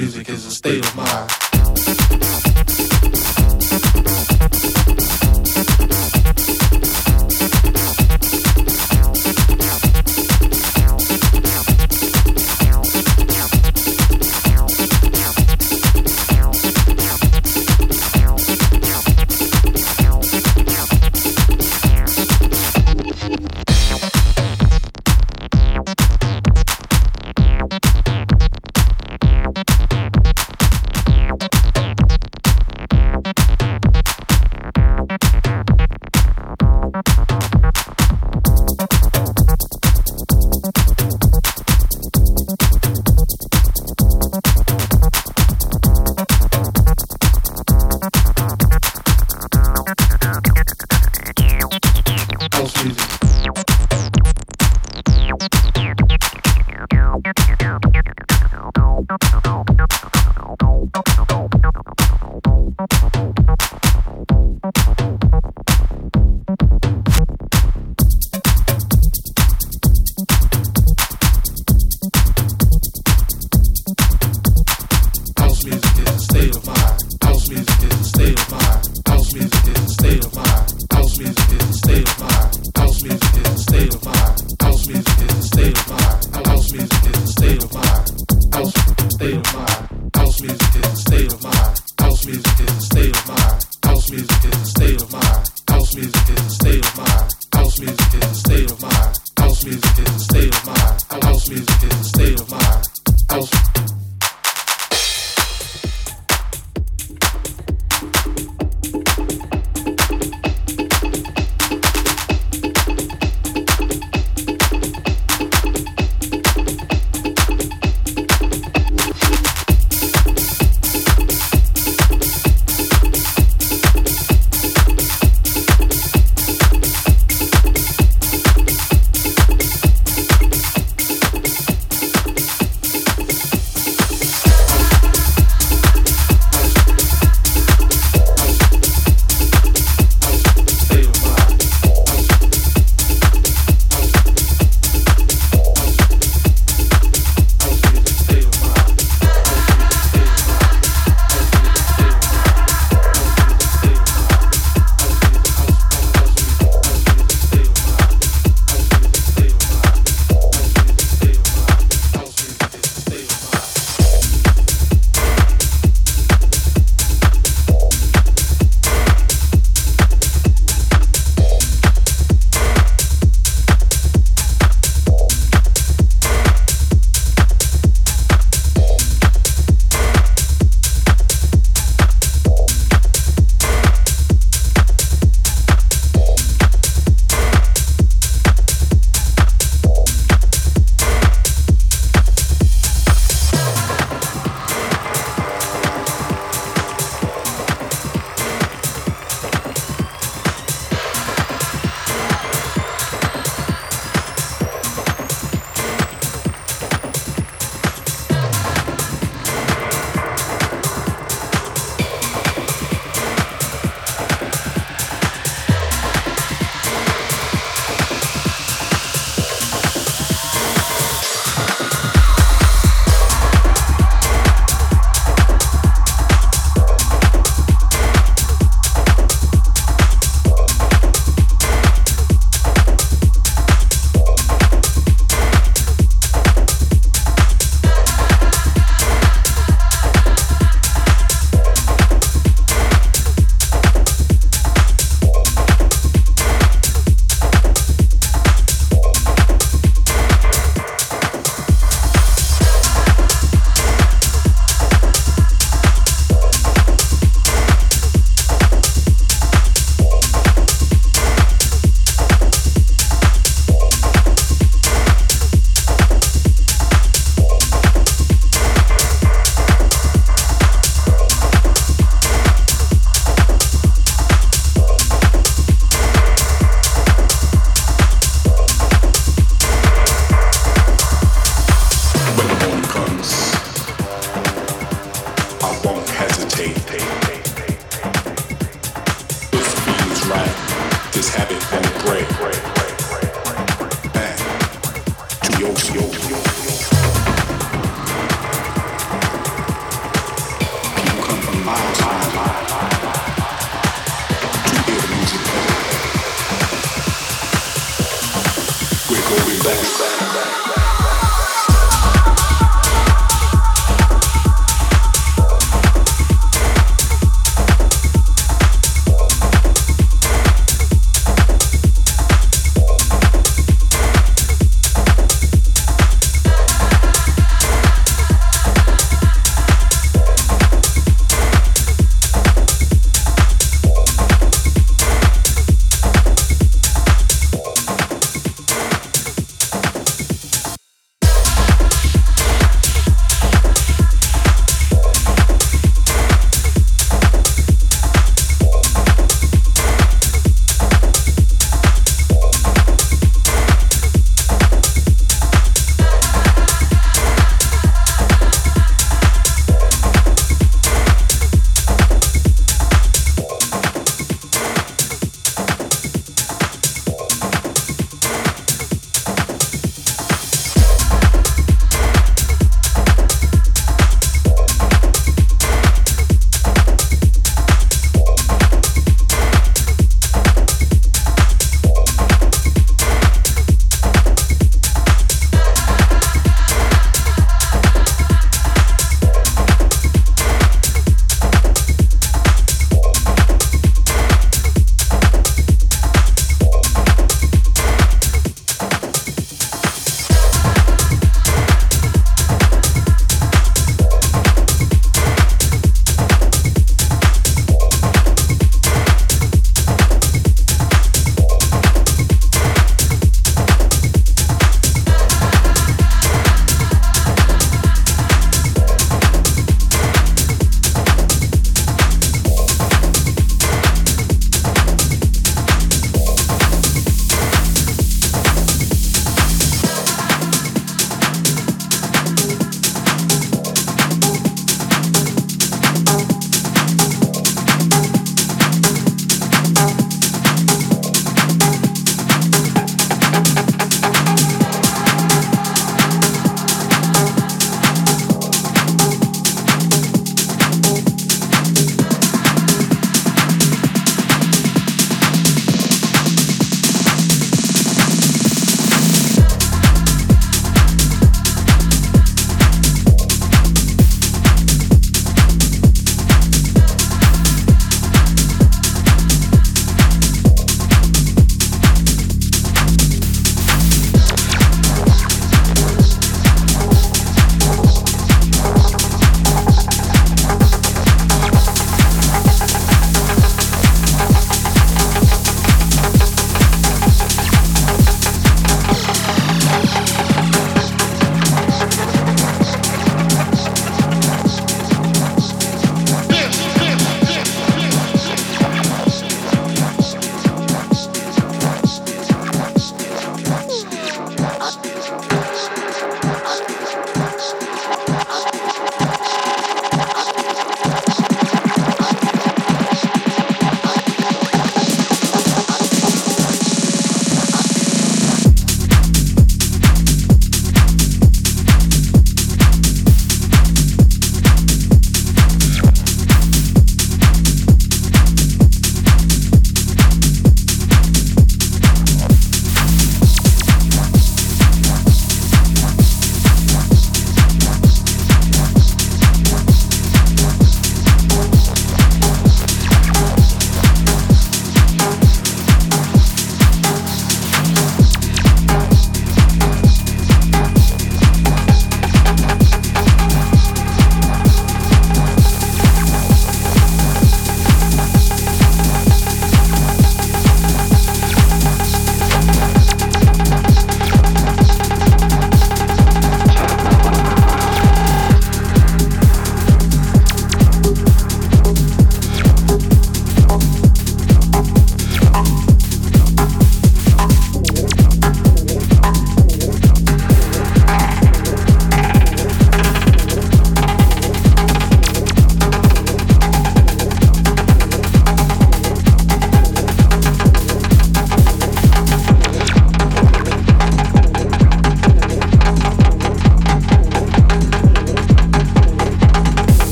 music is a state of mind.